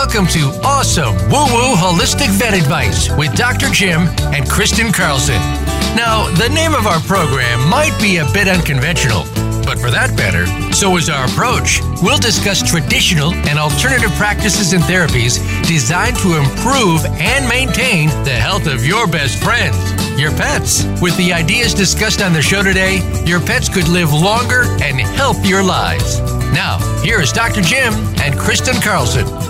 Welcome to Awesome Woo Woo Holistic Vet Advice with Dr. Jim and Kristen Carlson. Now, the name of our program might be a bit unconventional, but for that matter, so is our approach. We'll discuss traditional and alternative practices and therapies designed to improve and maintain the health of your best friends, your pets. With the ideas discussed on the show today, your pets could live longer and healthier lives. Now, here is Dr. Jim and Kristen Carlson.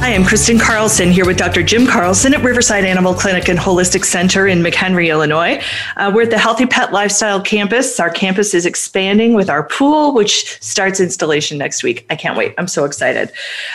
Hi, I'm Kristen Carlson here with Dr. Jim Carlson at Riverside Animal Clinic and Holistic Center in McHenry, Illinois. Uh, we're at the Healthy Pet Lifestyle Campus. Our campus is expanding with our pool, which starts installation next week. I can't wait. I'm so excited.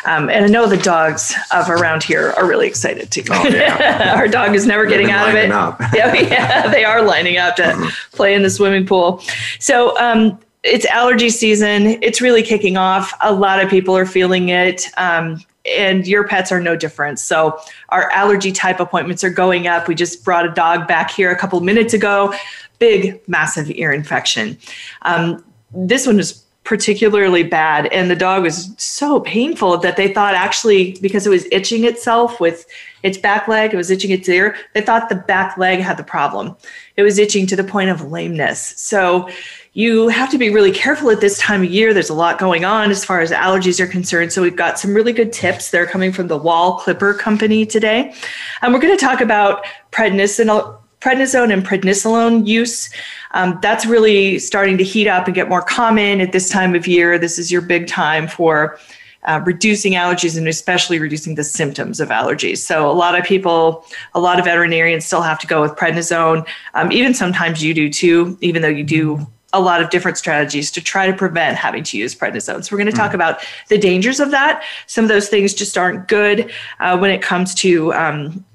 Um, and I know the dogs of around here are really excited too. Oh, yeah. our dog is never getting out of it. yeah, yeah, they are lining up to mm-hmm. play in the swimming pool. So, um, it's allergy season. It's really kicking off. A lot of people are feeling it. Um, and your pets are no different. So our allergy type appointments are going up. We just brought a dog back here a couple minutes ago, big, massive ear infection. Um, this one was particularly bad, and the dog was so painful that they thought actually because it was itching itself with its back leg, it was itching its ear. They thought the back leg had the problem. It was itching to the point of lameness. So you have to be really careful at this time of year. There's a lot going on as far as allergies are concerned. So we've got some really good tips. They're coming from the Wahl Clipper Company today. And we're going to talk about prednisone, prednisone and prednisolone use. Um, that's really starting to heat up and get more common at this time of year. This is your big time for uh, reducing allergies and especially reducing the symptoms of allergies. So, a lot of people, a lot of veterinarians still have to go with prednisone. Um, even sometimes you do too, even though you do a lot of different strategies to try to prevent having to use prednisone. So we're going to talk mm. about the dangers of that. Some of those things just aren't good uh, when it comes to um,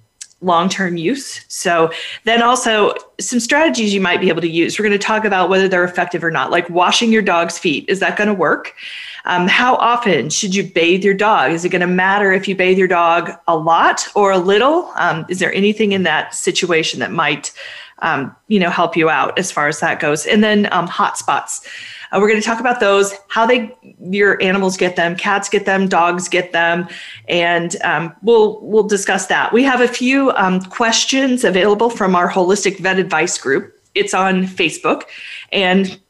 long-term use. So then also some strategies you might be able to use. We're going to talk about whether they're effective or not, like washing your dog's feet. Is that going to work? Um, how often should you bathe your dog? Is it going to matter if you bathe your dog a lot or a little? Um, is there anything in that situation that might um, you know, help you out as far as that goes. And then um, hotspots. Uh, we're going to talk about those, how they your animals get them, cats get them, dogs get them, and um, we'll we'll discuss that. We have a few um, questions available from our holistic vet advice group. It's on Facebook, and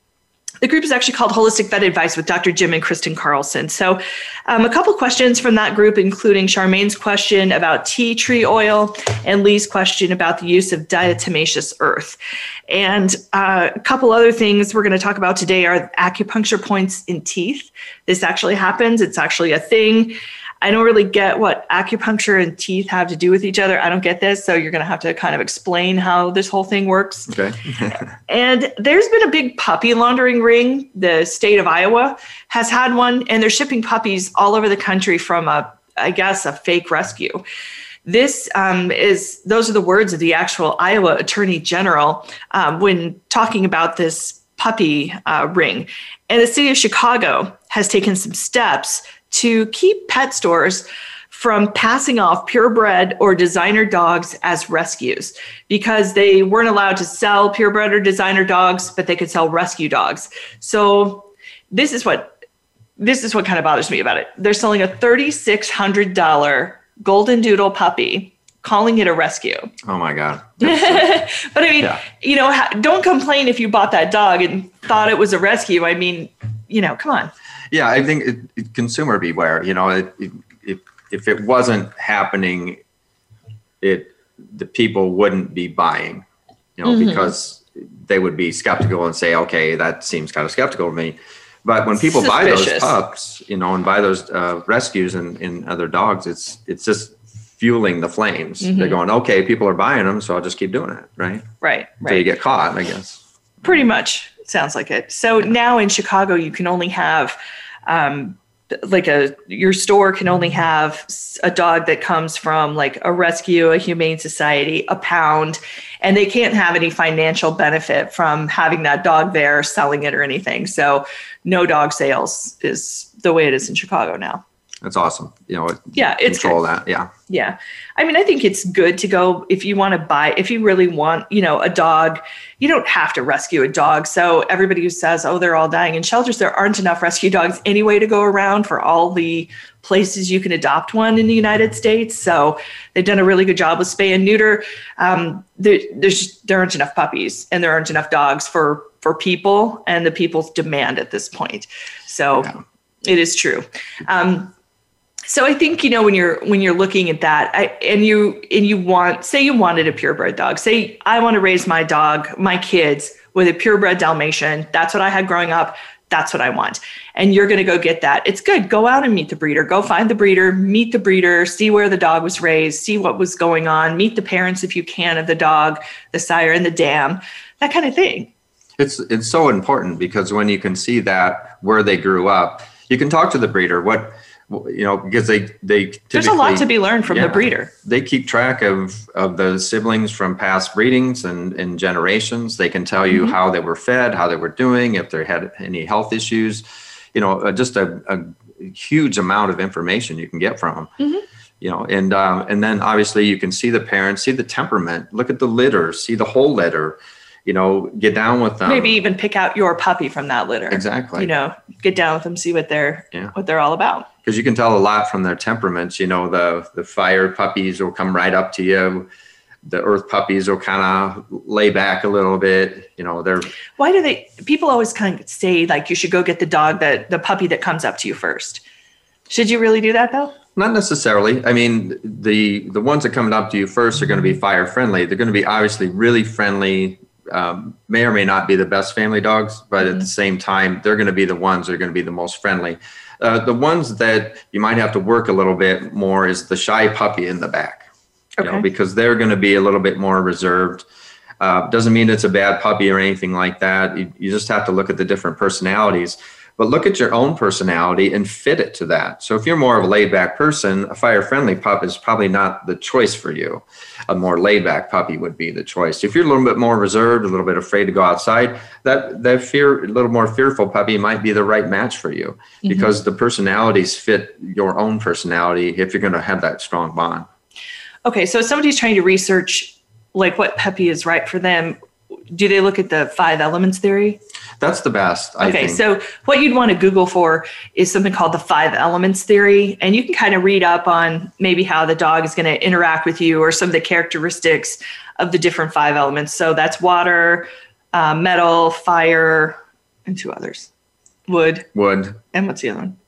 the group is actually called Holistic Vet Advice with Dr. Jim and Kristen Carlson. So, um, a couple questions from that group, including Charmaine's question about tea tree oil and Lee's question about the use of diatomaceous earth. And uh, a couple other things we're going to talk about today are acupuncture points in teeth. This actually happens, it's actually a thing. I don't really get what acupuncture and teeth have to do with each other. I don't get this. So you're going to have to kind of explain how this whole thing works. Okay. and there's been a big puppy laundering ring. The state of Iowa has had one, and they're shipping puppies all over the country from a, I guess, a fake rescue. This um, is, those are the words of the actual Iowa Attorney General um, when talking about this puppy uh, ring. And the city of Chicago has taken some steps to keep pet stores from passing off purebred or designer dogs as rescues because they weren't allowed to sell purebred or designer dogs, but they could sell rescue dogs. So this is what this is what kind of bothers me about it. They're selling a $3600 golden doodle puppy calling it a rescue. Oh my God. but I mean, yeah. you know, don't complain if you bought that dog and thought it was a rescue. I mean, you know, come on. Yeah, I think it, it, consumer beware. You know, it, if if it wasn't happening, it the people wouldn't be buying. You know, mm-hmm. because they would be skeptical and say, okay, that seems kind of skeptical to me. But when people Suspicious. buy those pups, you know, and buy those uh, rescues and, and other dogs, it's it's just fueling the flames. Mm-hmm. They're going, okay, people are buying them, so I'll just keep doing it, right? Right. Until you get caught, I guess. Pretty much sounds like it. So now in Chicago, you can only have um, like a your store can only have a dog that comes from like a rescue a humane society a pound and they can't have any financial benefit from having that dog there selling it or anything. So no dog sales is the way it is in chicago now. That's awesome. You know yeah it's control good. that. Yeah Yeah. I mean, I think it's good to go if you want to buy, if you really want, you know, a dog, you don't have to rescue a dog. So everybody who says, oh, they're all dying in shelters, there aren't enough rescue dogs anyway to go around for all the places you can adopt one in the United States. So they've done a really good job with spay and neuter. Um, there, there's, there aren't enough puppies and there aren't enough dogs for, for people and the people's demand at this point. So yeah. it is true. Um, so I think you know when you're when you're looking at that, I, and you and you want say you wanted a purebred dog. Say I want to raise my dog, my kids with a purebred Dalmatian. That's what I had growing up. That's what I want. And you're going to go get that. It's good. Go out and meet the breeder. Go find the breeder, meet the breeder, see where the dog was raised, see what was going on, meet the parents if you can of the dog, the sire and the dam, that kind of thing. It's it's so important because when you can see that where they grew up, you can talk to the breeder. What you know because they they there's a lot to be learned from yeah, the breeder. they keep track of of the siblings from past breedings and and generations. They can tell you mm-hmm. how they were fed how they were doing if they had any health issues. You know uh, just a, a huge amount of information you can get from them mm-hmm. you know and um, and then obviously you can see the parents see the temperament look at the litter see the whole litter you know, get down with them. Maybe even pick out your puppy from that litter. Exactly. You know, get down with them, see what they're yeah. what they're all about. Because you can tell a lot from their temperaments. You know, the the fire puppies will come right up to you. The earth puppies will kind of lay back a little bit. You know, they're. Why do they? People always kind of say like you should go get the dog that the puppy that comes up to you first. Should you really do that though? Not necessarily. I mean, the the ones that come up to you first are going to be fire friendly. They're going to be obviously really friendly, um, may or may not be the best family dogs, but mm-hmm. at the same time, they're going to be the ones that are going to be the most friendly. Uh, the ones that you might have to work a little bit more is the shy puppy in the back, you know, because they're going to be a little bit more reserved. Uh, doesn't mean it's a bad puppy or anything like that. You, you just have to look at the different personalities but look at your own personality and fit it to that. So if you're more of a laid back person, a fire friendly pup is probably not the choice for you. A more laid back puppy would be the choice. If you're a little bit more reserved, a little bit afraid to go outside, that that fear, a little more fearful puppy might be the right match for you mm-hmm. because the personalities fit your own personality if you're going to have that strong bond. Okay, so if somebody's trying to research like what puppy is right for them, do they look at the five elements theory? That's the best. I okay, think. so what you'd want to Google for is something called the five elements theory, and you can kind of read up on maybe how the dog is going to interact with you or some of the characteristics of the different five elements. So that's water, uh, metal, fire, and two others, wood. Wood. And what's the other one?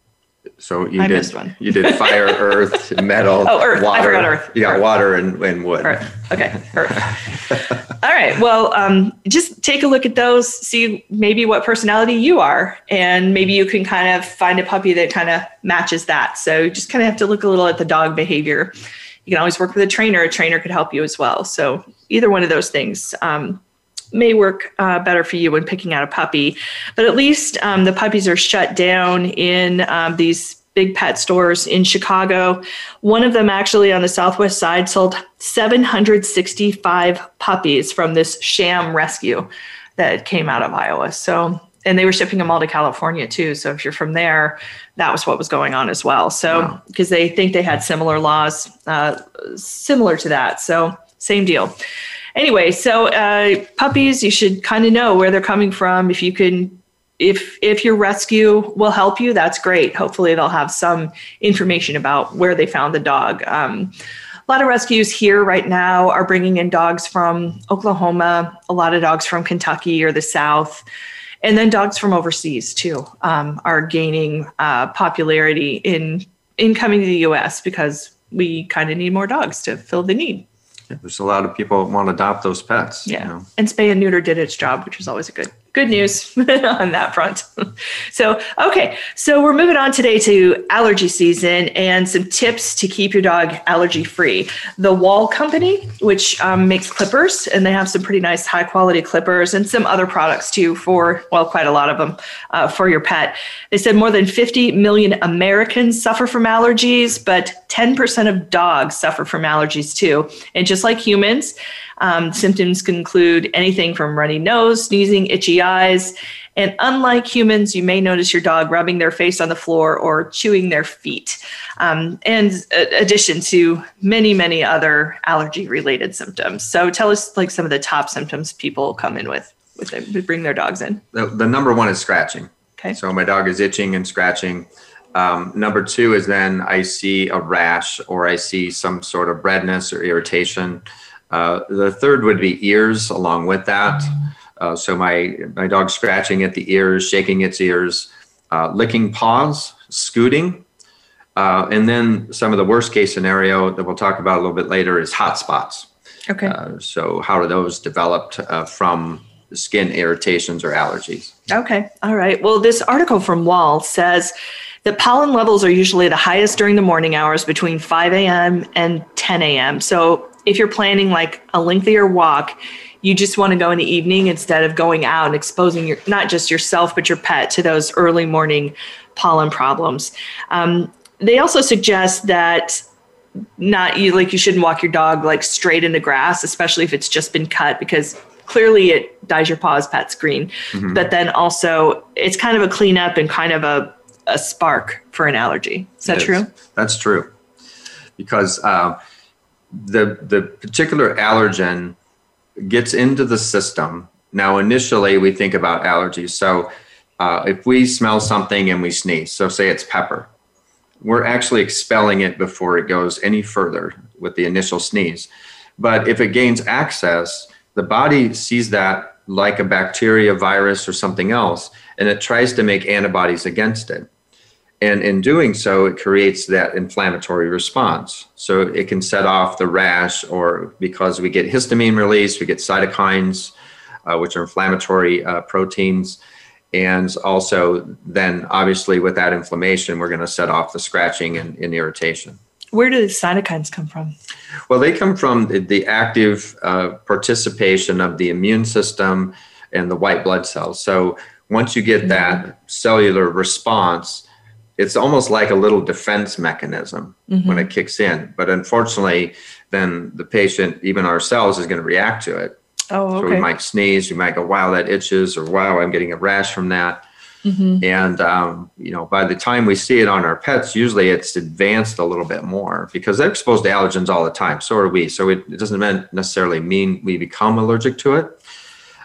So you I did one. you did fire, earth, metal. Oh, earth. Water. I forgot earth. Yeah, earth. water and, and wood. Earth. Okay, earth. All right. Well, um, just take a look at those. See maybe what personality you are, and maybe you can kind of find a puppy that kind of matches that. So you just kind of have to look a little at the dog behavior. You can always work with a trainer. A trainer could help you as well. So either one of those things. Um, may work uh, better for you when picking out a puppy. But at least um, the puppies are shut down in um, these big pet stores in Chicago. One of them, actually, on the southwest side, sold 765 puppies from this sham rescue that came out of Iowa. So, and they were shipping them all to California too. So, if you're from there, that was what was going on as well. So, because wow. they think they had similar laws uh, similar to that. So, same deal anyway, so uh, puppies, you should kind of know where they're coming from. If you can, if if your rescue will help you, that's great. Hopefully, they'll have some information about where they found the dog. Um, a lot of rescues here right now are bringing in dogs from Oklahoma, a lot of dogs from Kentucky or the South, and then dogs from overseas too um, are gaining uh, popularity in in coming to the U.S. because we kind of need more dogs to fill the need there's a lot of people want to adopt those pets. Yeah. You know? And spay and neuter did its job, which is always a good good news on that front. so, okay. So we're moving on today to allergy season and some tips to keep your dog allergy free. The Wahl Company, which um, makes clippers, and they have some pretty nice high quality clippers and some other products too for, well, quite a lot of them uh, for your pet. They said more than 50 million Americans suffer from allergies, but 10% of dogs suffer from allergies too. And just like humans, um, symptoms can include anything from runny nose, sneezing, itchy eyes, And unlike humans, you may notice your dog rubbing their face on the floor or chewing their feet, um, in addition to many, many other allergy related symptoms. So tell us like some of the top symptoms people come in with, with them, bring their dogs in. The, the number one is scratching. Okay. So my dog is itching and scratching. Um, number two is then I see a rash or I see some sort of redness or irritation. Uh, the third would be ears along with that. Uh, so my my dog scratching at the ears, shaking its ears, uh, licking paws, scooting, uh, and then some of the worst case scenario that we'll talk about a little bit later is hot spots. Okay. Uh, so how are those developed uh, from skin irritations or allergies? Okay. All right. Well, this article from Wahl says that pollen levels are usually the highest during the morning hours between 5 a.m. and 10 a.m. So if you're planning like a lengthier walk, you just want to go in the evening instead of going out and exposing your not just yourself but your pet to those early morning pollen problems. Um, they also suggest that not you like you shouldn't walk your dog like straight in the grass, especially if it's just been cut because clearly it dyes your paws pets green. Mm-hmm. But then also it's kind of a cleanup and kind of a, a spark for an allergy. Is that true? That's true. Because uh, the the particular allergen gets into the system. Now, initially, we think about allergies. So, uh, if we smell something and we sneeze, so say it's pepper, we're actually expelling it before it goes any further with the initial sneeze. But if it gains access, the body sees that like a bacteria, virus, or something else, and it tries to make antibodies against it. And in doing so, it creates that inflammatory response. So it can set off the rash, or because we get histamine release, we get cytokines, uh, which are inflammatory uh, proteins. And also, then obviously, with that inflammation, we're going to set off the scratching and, and, irritation. Where do the cytokines come from? Well, they come from the, the active uh, participation of the immune system and the white blood cells. So once you get that cellular response, it's almost like a little defense mechanism mm-hmm. when it kicks in. But unfortunately, then the patient, even ourselves, is going to react to it. Oh, okay. So we might sneeze, we might go, wow, that itches, or wow, I'm getting a rash from that. Mm-hmm. And, um, you know, by the time we see it on our pets, usually it's advanced a little bit more because they're exposed to allergens all the time. So are we. So it, it doesn't necessarily mean we become allergic to it.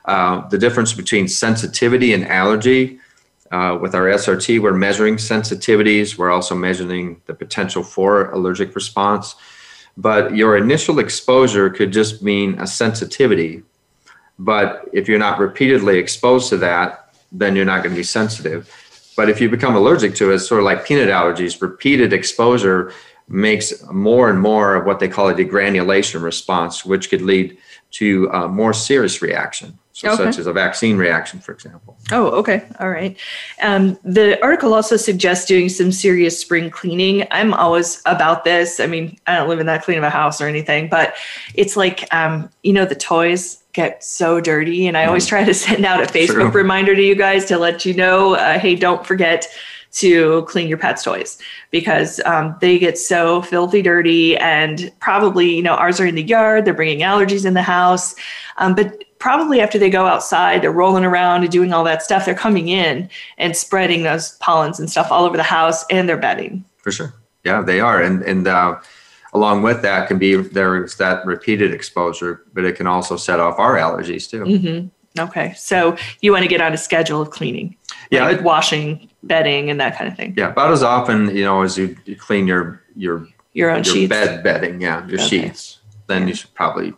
Uh, the difference between sensitivity and allergy uh, with our SRT, we're measuring sensitivities. We're also measuring the potential for allergic response. But your initial exposure could just mean a sensitivity. But if you're not repeatedly exposed to that, then you're not going to be sensitive. But if you become allergic to it, it's sort of like peanut allergies. Repeated exposure makes more and more of what they call a degranulation response, which could lead to a more serious reaction so okay. such as a vaccine reaction, for example. Oh, okay. All right. Um, the article also suggests doing some serious spring cleaning. I'm always about this. I mean, I don't live in that clean of a house or anything, but it's like, um, you know, the toys get so dirty. And I always mm. try to send out a Facebook reminder to you guys to let you know, uh, hey, don't forget to clean your pet's toys because um, they get so filthy dirty and probably you know ours are in the yard they're bringing allergies in the house um, but probably after they go outside, they're rolling around and doing all that stuff. They're coming in and spreading those pollens and stuff all over the house and their bedding. For sure. Yeah, they are. And, and, uh, along with that can be there's that repeated exposure, but it can also set off our allergies too. Mm-hmm. Okay. So you want to get on a schedule of cleaning. Yeah. Like washing, bedding and that kind of thing. Yeah. About as often, you know, as you, you clean your, your, your own your sheets. bed bedding. Yeah. Your okay. sheets. Then yeah. you should probably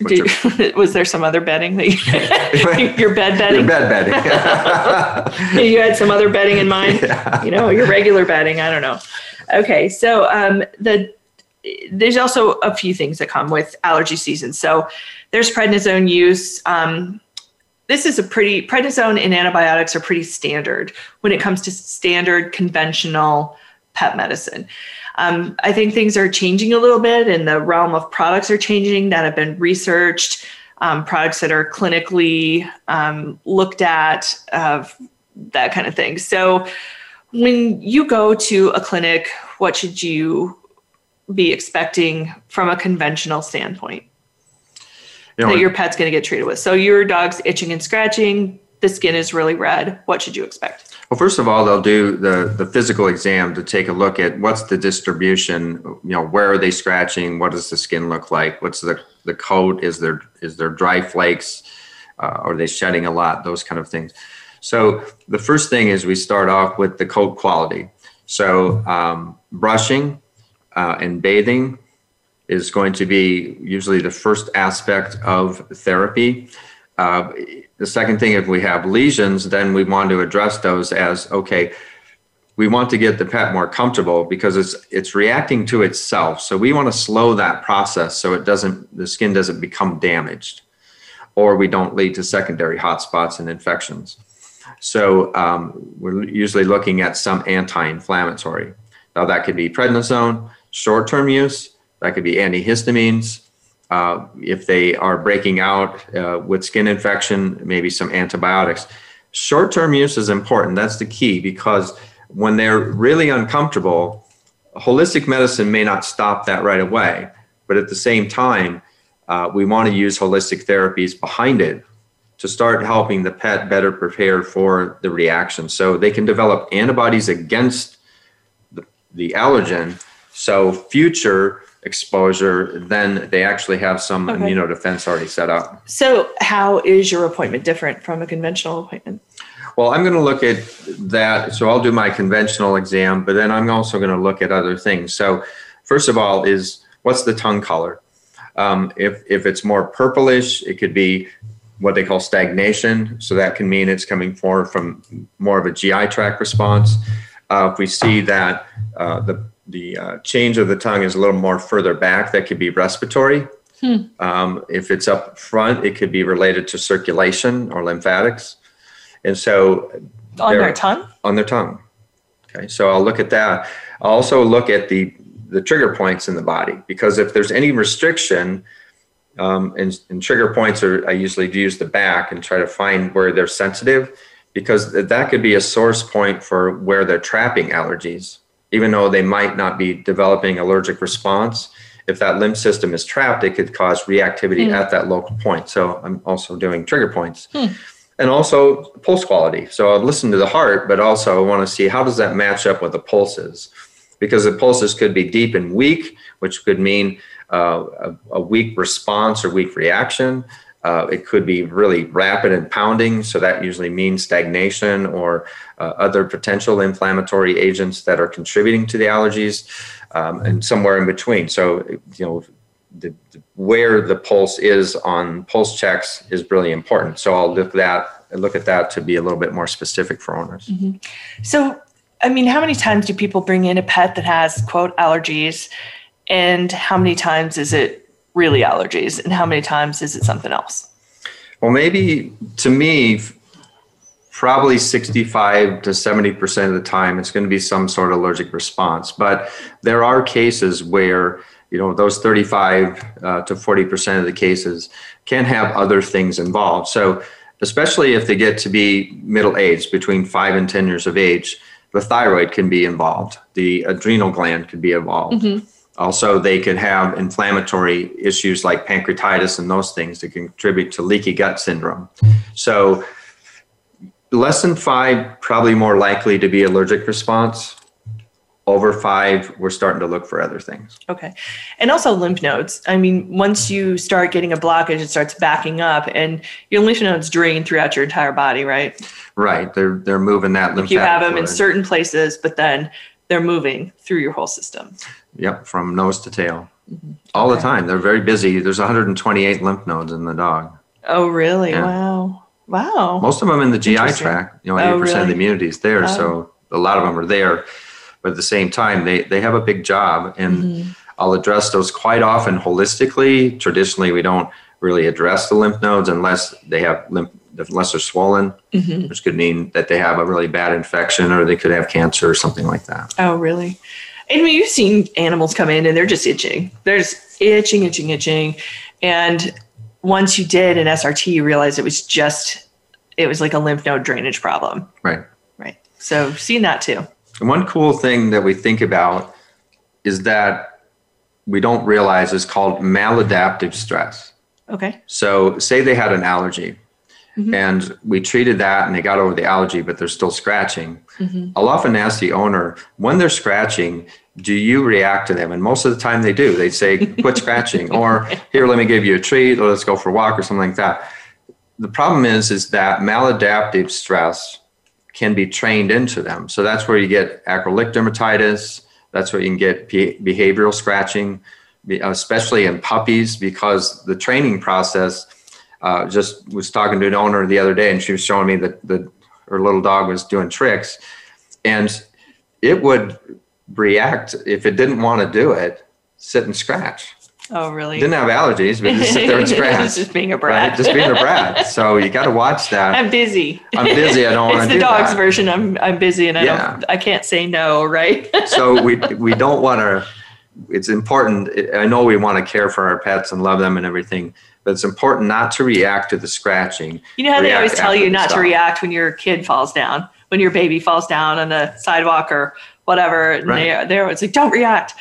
you, was there some other bedding that you, your bed bedding? Your bed bedding. you had some other bedding in mind. Yeah. You know, your regular bedding. I don't know. Okay, so um, the there's also a few things that come with allergy season. So there's prednisone use. Um, this is a pretty prednisone and antibiotics are pretty standard when it comes to standard conventional pet medicine. Um, I think things are changing a little bit in the realm of products are changing that have been researched, um, products that are clinically um, looked at, uh, that kind of thing. So when you go to a clinic, what should you be expecting from a conventional standpoint? You know, that your pet's going to get treated with. So your dog's itching and scratching. the skin is really red, what should you expect? Well, first of all, they'll do the, the physical exam to take a look at what's the distribution, you know, where are they scratching? What does the skin look like? What's the, the coat? Is there, is there dry flakes? Uh, are they shedding a lot? Those kind of things. So the first thing is we start off with the coat quality. So um, brushing uh, and bathing is going to be usually the first aspect of therapy. Uh, the second thing, if we have lesions, then we want to address those as okay. We want to get the pet more comfortable because it's it's reacting to itself. So we want to slow that process so it doesn't the skin doesn't become damaged, or we don't lead to secondary hot spots and infections. So um, we're usually looking at some anti-inflammatory. Now that could be prednisone, short-term use. That could be antihistamines. Uh, if they are breaking out uh, with skin infection, maybe some antibiotics. Short term use is important. That's the key because when they're really uncomfortable, holistic medicine may not stop that right away. But at the same time, uh, we want to use holistic therapies behind it to start helping the pet better prepare for the reaction. So they can develop antibodies against the, the allergen. So future exposure, then they actually have some okay. immunodefense already set up. So, how is your appointment different from a conventional appointment? Well, I'm going to look at that. So, I'll do my conventional exam, but then I'm also going to look at other things. So, first of all, is what's the tongue color? Um, if, if it's more purplish, it could be what they call stagnation. So, that can mean it's coming forward from more of a GI tract response. Uh, if we see that uh, the the uh, change of the tongue is a little more further back. That could be respiratory. Hmm. Um, if it's up front, it could be related to circulation or lymphatics. And so, on their tongue. On their tongue. Okay, so I'll look at that. I'll also look at the the trigger points in the body because if there's any restriction, um, and, and trigger points are I usually use the back and try to find where they're sensitive because that could be a source point for where they're trapping allergies even though they might not be developing allergic response if that lymph system is trapped it could cause reactivity mm. at that local point. So i'm also doing trigger points. Mm. and also pulse quality. So i'll listen to the heart but also i want to see how does that match up with the pulses? Because the pulses could be deep and weak which could mean uh, a, a weak response or weak reaction uh, it could be really rapid and pounding, so that usually means stagnation or uh, other potential inflammatory agents that are contributing to the allergies, um, and somewhere in between. So, you know, the, the, where the pulse is on pulse checks is really important. So I'll look that look at that to be a little bit more specific for owners. Mm-hmm. So, I mean, how many times do people bring in a pet that has quote allergies, and how many times is it really allergies and how many times is it something else? Well, maybe to me, probably 65 to 70% of the time, it's going to be some sort of allergic response. But there are cases where, you know, those 35 uh, to 40% of the cases can have other things involved. So, especially if they get to be middle aged, between five and 10 years of age, the thyroid can be involved, the adrenal gland can be involved. Mm-hmm also, they could have inflammatory issues like pancreatitis and those things that contribute to leaky gut syndrome. So, less than five, probably more likely to be allergic response. Over five, we're starting to look for other things. Okay. And also lymph nodes. I mean, once you start getting a blockage, it starts backing up and your lymph nodes drain throughout your entire body, right? Right. They're they're moving that lymph. You have them fluid. in certain places, but then they're moving through your whole system. Yep, from nose to tail. Mm-hmm. All okay. the time. They're very busy. There's 128 lymph nodes in the dog. Oh, really? Yeah. Wow. Wow. Most of them in the GI tract. You know, 80% oh, really? of the immunity is there. Oh. So a lot of them are there. But at the same time, they, they have a big job. And mm-hmm. I'll address those quite often holistically. Traditionally, we don't really address the lymph nodes unless they have lymph unless they're swollen, mm-hmm. which could mean that they have a really bad infection or they could have cancer or something like that. Oh, really? And you've seen animals come in and they're just itching. They're just itching, itching, itching. And once you did an SRT, you realized it was just, it was like a lymph node drainage problem. Right. Right. So seen that too. And one cool thing that we think about is that we don't realize is called maladaptive stress. Okay. So say they had an allergy Mm-hmm. And we treated that and they got over the allergy, but they're still scratching. Mm-hmm. I'll often ask the owner when they're scratching, do you react to them? And most of the time they do. They say, quit scratching, or here, let me give you a treat, or let's go for a walk, or something like that. The problem is, is that maladaptive stress can be trained into them. So that's where you get acral lick dermatitis. That's where you can get behavioral scratching, especially in puppies, because the training process. Uh, just was talking to an owner the other day, and she was showing me that the her little dog was doing tricks, and it would react if it didn't want to do it, sit and scratch. Oh, really? Didn't have allergies, but just sit there and scratch. just being a brat. Right? Just being a brat. So you got to watch that. I'm busy. I'm busy. I don't want to. It's the dog's that. version. I'm I'm busy and I yeah. don't. I can't say no. Right. so we we don't want to. It's important. I know we want to care for our pets and love them and everything, but it's important not to react to the scratching. You know how they always tell you not to react when your kid falls down, when your baby falls down on the sidewalk or whatever. And right. they, they're always like, don't react.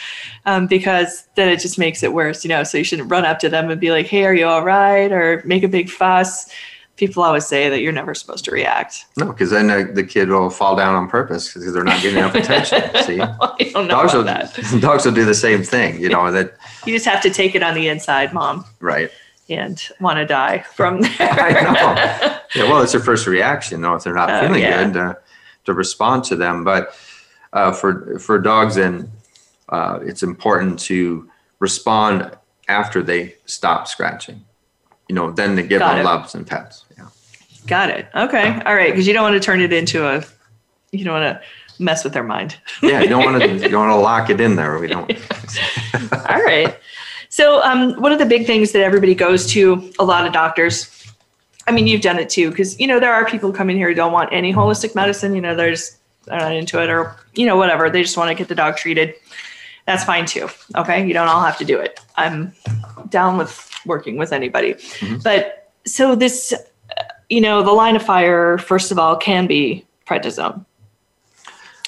Um, because then it just makes it worse, you know. So you shouldn't run up to them and be like, hey, are you all right? Or make a big fuss. People always say that you're never supposed to react. No, because then the, the, kid will fall down on purpose because they're not getting enough attention. See, dogs will that. dogs will do the same thing. You know that you just have to take it on the inside, mom. Right. And want to die from there. I know. Yeah, well, it's their first reaction, though, if they're not uh, feeling yeah. good, uh, to respond to them. But uh, for for dogs, and uh, it's important to respond after they stop scratching. You know, then to give Got them it. loves and pets. Yeah. Got it. Okay. All right. Because you don't want to turn it into a, you don't want to mess with their mind. yeah, you don't want to. You don't want to lock it in there. We don't. All right. So, um, one of the big things that everybody goes to, a lot of doctors. I mean, you've done it too, because you know there are people coming here who don't want any holistic medicine. You know, there's they're not into it or you know whatever they just want to get the dog treated that's fine too okay you don't all have to do it i'm down with working with anybody mm-hmm. but so this you know the line of fire first of all can be prednisone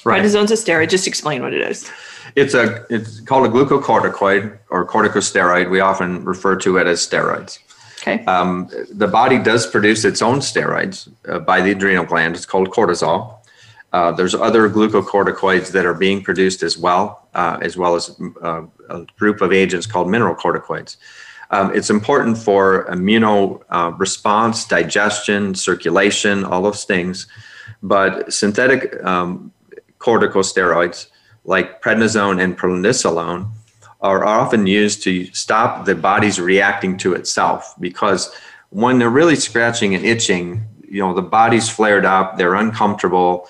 right. prednisone's a steroid just explain what it is it's a it's called a glucocorticoid or corticosteroid we often refer to it as steroids Okay. Um, the body does produce its own steroids uh, by the adrenal gland. It's called cortisol. Uh, there's other glucocorticoids that are being produced as well, uh, as well as uh, a group of agents called mineralocorticoids. Um, it's important for immuno uh, response, digestion, circulation, all those things. But synthetic um, corticosteroids like prednisone and prednisolone are often used to stop the body's reacting to itself because when they're really scratching and itching, you know, the body's flared up, they're uncomfortable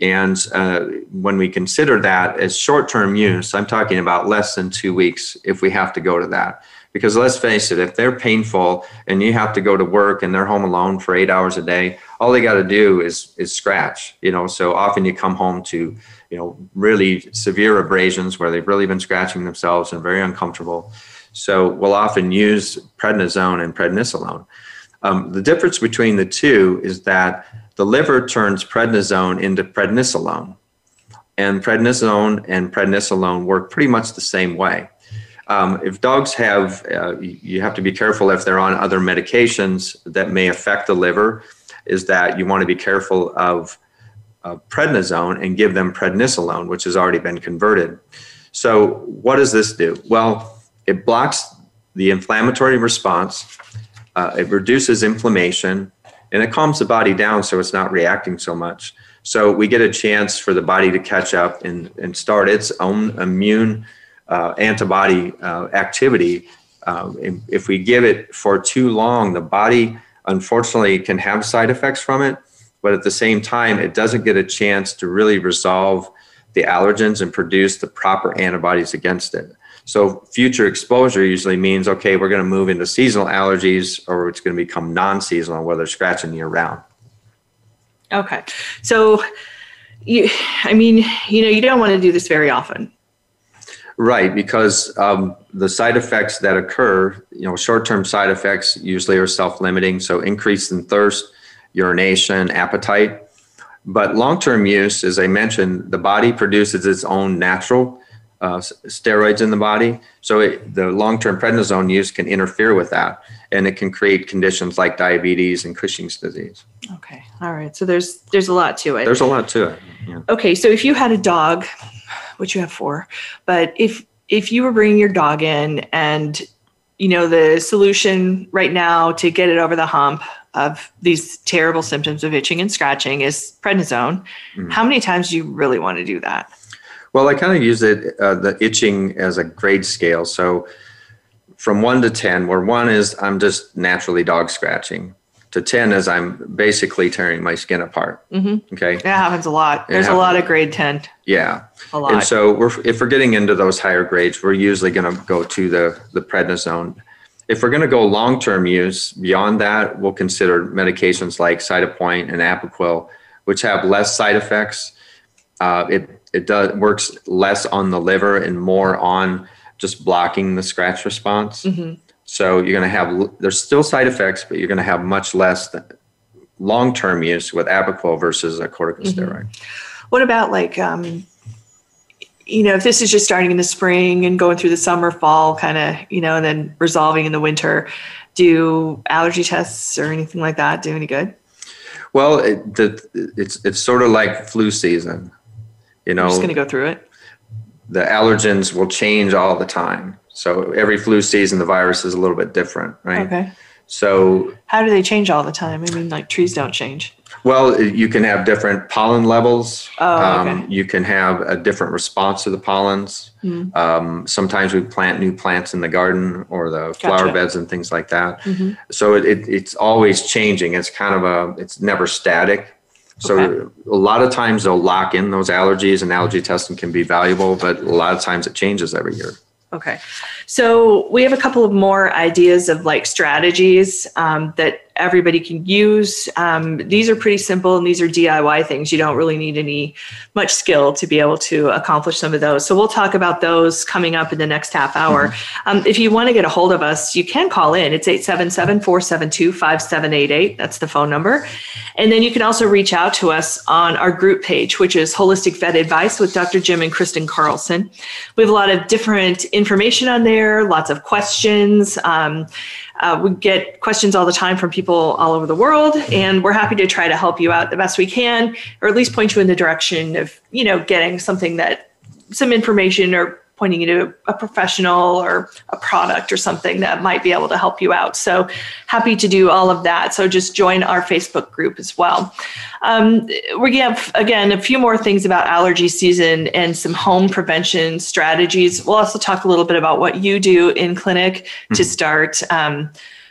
and uh, when we consider that as short term use, I'm talking about less than two weeks if we have to go to that. Because let's face it, if they're painful and you have to go to work and they're home alone for eight hours a day, all they got to do is is scratch. You know, so often you come home to you know really severe abrasions where they've really been scratching themselves and very uncomfortable. So we'll often use prednisone and prednisolone. Um, the difference between the two is that the liver turns prednisone into prednisolone. And prednisone and prednisolone work pretty much the same way. Um, if dogs have, uh, you have to be careful if they're on other medications that may affect the liver, is that you want to be careful of uh, prednisone and give them prednisolone, which has already been converted. So, what does this do? Well, it blocks the inflammatory response, uh, it reduces inflammation, and it calms the body down so it's not reacting so much. So we get a chance for the body to catch up and, and start its own immune uh, antibody uh, activity. Um, if we give it for too long, the body unfortunately can have side effects from it, but at the same time, it doesn't get a chance to really resolve the allergens and produce the proper antibodies against it. So future exposure usually means okay, we're going to move into seasonal allergies, or it's going to become non-seasonal, where they're scratching year round. Okay, so you, I mean, you know, you don't want to do this very often. Right, because um, the side effects that occur, you know, short-term side effects usually are self-limiting, so increase in thirst, urination, appetite. But long-term use, as I mentioned, the body produces its own natural uh, steroids in the body. So it, the long-term prednisone use can interfere with that, and it can create conditions like diabetes and Cushing's disease. Okay, all right. So there's there's a lot to it. There's a lot to it. Yeah. Okay, so if you had a dog, which you have four, but if if you were bringing your dog in and you know the solution right now to get it over the hump of these terrible symptoms of itching and scratching is prednisone. Mm-hmm. How many times do you really want to do that? Well, I kind of use it uh, the itching as a grade scale. So from one to ten, where one is I'm just naturally dog scratching, to ten is I'm basically tearing my skin apart. Mm-hmm. Okay, that happens a lot. There's a lot of grade ten. Yeah, a lot. And so we're, if we're getting into those higher grades, we're usually going to go to the the prednisone. If we're going to go long term use beyond that, we'll consider medications like Cytopoint and Apoquel, which have less side effects. Uh, it it does works less on the liver and more on just blocking the scratch response. Mm-hmm. So you're going to have there's still side effects, but you're going to have much less long term use with Apoquel versus a corticosteroid. Mm-hmm. What about like um, you know if this is just starting in the spring and going through the summer, fall kind of you know, and then resolving in the winter? Do allergy tests or anything like that do any good? Well, it, the, it's it's sort of like flu season. You know, I'm just going to go through it. The allergens will change all the time. So every flu season, the virus is a little bit different, right? Okay. So how do they change all the time? I mean, like trees don't change. Well, you can have different pollen levels. Oh, okay. Um, you can have a different response to the pollens. Mm. Um, sometimes we plant new plants in the garden or the gotcha. flower beds and things like that. Mm-hmm. So it, it, it's always changing. It's kind of a, it's never static. So okay. a lot of times they'll lock in those allergies and allergy testing can be valuable, but a lot of times it changes every year. Okay. So we have a couple of more ideas of like strategies um, that everybody can use. Um, these are pretty simple and these are DIY things. You don't really need any much skill to be able to accomplish some of those. So we'll talk about those coming up in the next half hour. Mm-hmm. Um, if you want to get a hold of us, you can call in. It's 877 472 5788. That's the phone number. And then you can also reach out to us on our group page, which is Holistic Vet Advice with Dr. Jim and Kristen Carlson. We have a lot of different information on there, lots of questions. Um, uh, we get questions all the time from people all over the world, and we're happy to try to help you out the best we can, or at least point you in the direction of, you know, getting something that some information or pointing you to a professional or a product or something that might be able to help you out. So happy to do all of that. So just join our Facebook group as well. Um, we have, again, a few more things about allergy season and some home prevention strategies. We'll also talk a little bit about what you do in clinic mm-hmm. to start. Um,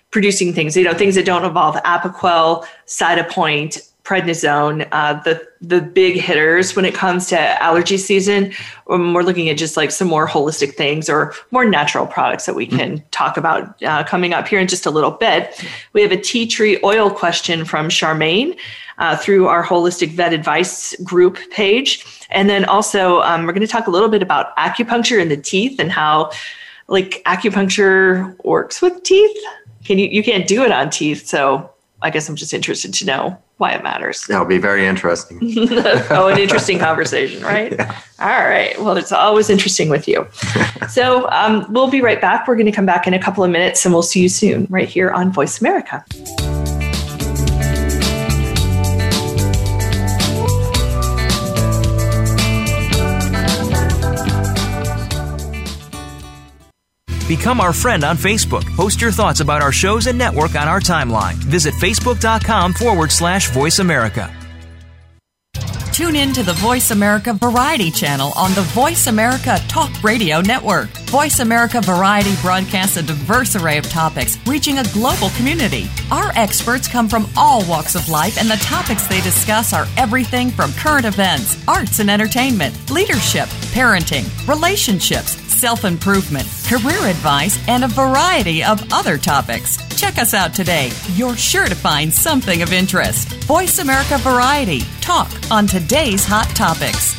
producing things, you know, things that don't involve Apoquel, Cytopoint, prednisone, uh, the the big hitters when it comes to allergy season. Um, we're looking at just like some more holistic things or more natural products that we mm-hmm. can mm-hmm. talk about uh, coming up here in just a little bit. We have a tea tree oil question from Charmaine. Uh, through our holistic vet advice group page. And then also, um, we're going to talk a little bit about acupuncture in the teeth and how, like, acupuncture works with teeth. Can you, you can't do it on teeth. So I guess I'm just interested to know why it matters. That'll be very interesting. oh, an interesting conversation, right? Yeah. All right. Well, it's always interesting with you. so um, we'll be right back. We're going to come back in a couple of minutes and we'll see you soon right here on Voice America. Become our friend on Facebook. Post your thoughts about our shows and network on our timeline. Visit facebook.com forward slash voice America. Tune in to the Voice America Variety channel on the Voice America Talk Radio Network. Voice America Variety broadcasts a diverse array of topics, reaching a global community. Our experts come from all walks of life, and the topics they discuss are everything from current events, arts and entertainment, leadership, parenting, relationships, self improvement, career advice, and a variety of other topics. Check us out today. You're sure to find something of interest. Voice America Variety. Talk on today's hot topics.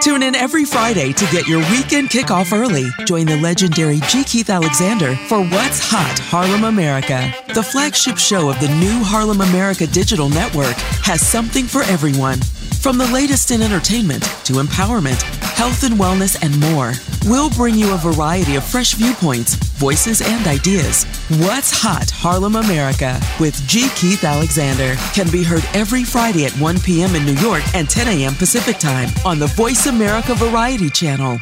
Tune in every Friday to get your weekend kickoff early. Join the legendary G. Keith Alexander for What's Hot Harlem America. The flagship show of the new Harlem America Digital Network has something for everyone. From the latest in entertainment to empowerment health and wellness, and more. We'll bring you a variety of fresh viewpoints, voices, and ideas. What's Hot Harlem America with G. Keith Alexander can be heard every Friday at 1 p.m. in New York and 10 a.m. Pacific Time on the Voice America Variety Channel.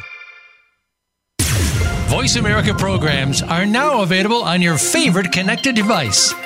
Voice America programs are now available on your favorite connected device,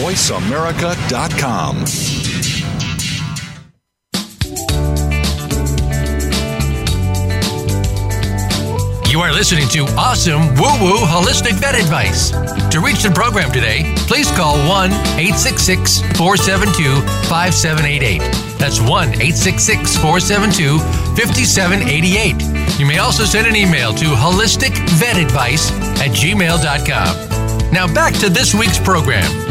VoiceAmerica.com. You are listening to awesome woo woo holistic vet advice. To reach the program today, please call 1 866 472 5788. That's 1 866 472 5788 you may also send an email to holisticvetadvice at gmail.com. Now back to this week's program.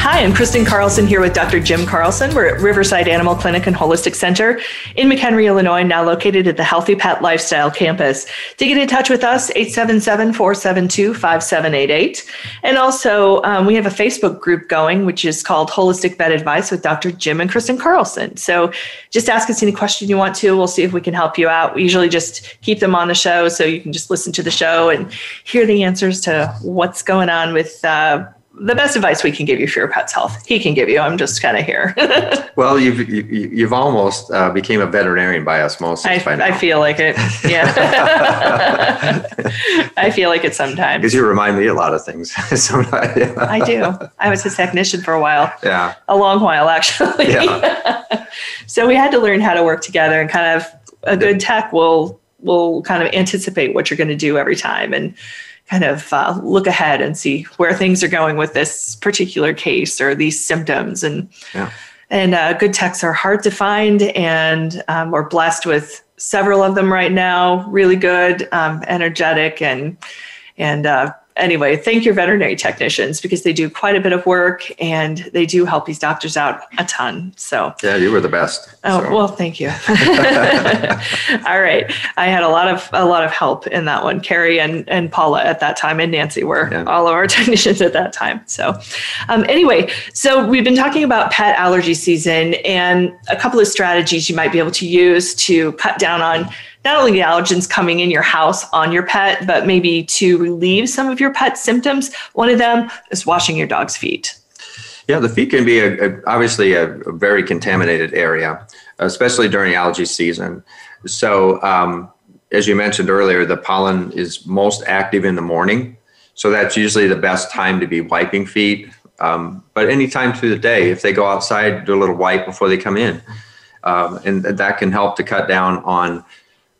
Hi, I'm Kristen Carlson here with Dr. Jim Carlson. We're at Riverside Animal Clinic and Holistic Center in McHenry, Illinois, now located at the Healthy Pet Lifestyle Campus. To get in touch with us, 877 472 5788. And also, um, we have a Facebook group going, which is called Holistic Vet Advice with Dr. Jim and Kristen Carlson. So just ask us any question you want to. We'll see if we can help you out. We usually just keep them on the show so you can just listen to the show and hear the answers to what's going on with. Uh, the best advice we can give you for your pet's health. He can give you. I'm just kind of here. well, you've you, have you have almost uh, became a veterinarian by osmosis I, by. I feel like it. Yeah, I feel like it sometimes because you remind me a lot of things. sometimes. I do. I was his technician for a while. Yeah, a long while actually. Yeah. so we had to learn how to work together and kind of a good tech will will kind of anticipate what you're going to do every time and kind of uh, look ahead and see where things are going with this particular case or these symptoms and yeah. and uh, good texts are hard to find and um, we're blessed with several of them right now really good um, energetic and and uh, anyway, thank your veterinary technicians because they do quite a bit of work and they do help these doctors out a ton. So yeah, you were the best. Oh so. well, thank you. All right, I had a lot of a lot of help in that one. Carrie and and Paula at that time and Nancy were yeah. all of our technicians at that time. So um, anyway, so we've been talking about pet allergy season and a couple of strategies you might be able to use to cut down on not only the allergens coming in your house on your pet, but maybe to relieve some of your pet's symptoms. One of them is washing your dog's feet. Yeah, the feet can be a, a, obviously a, a, very contaminated area, especially during allergy season. So, um, as you mentioned earlier, the pollen is most active in the morning. So, that's usually the best time to be wiping feet. Um, but anytime through the day, if they go outside, do a little wipe before they come in. Um, and that can help to cut down on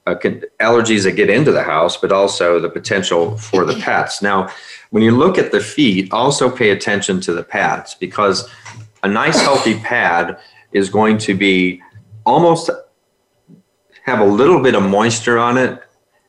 uh, allergies that get into the house, but also the potential for the pets. Now, when you look at the feet, also pay attention to the pads because a nice healthy pad is going to be almost have a little bit of moisture on it.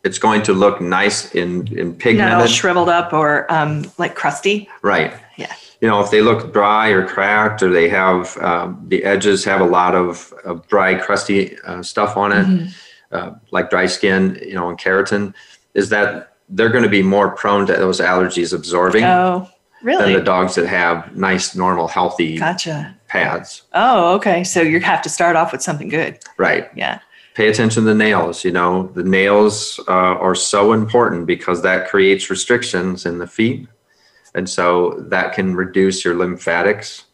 It's going to look nice in, in pigmented. Not all shriveled up or um, like crusty. Right. Yeah. You know, if they look dry or cracked or they have um, the edges have a lot of, of dry, crusty uh, stuff on it. Mm-hmm uh, like dry skin, you know, and keratin, is that they're going to be more prone to those allergies absorbing. Oh, really? Than the dogs that have nice, normal, healthy gotcha. pads. Oh, okay. So you have to start off with something good. Right. Yeah. Pay attention to the nails. You know, the nails uh, are so important because that creates restrictions in the feet. And so that can reduce your lymphatics.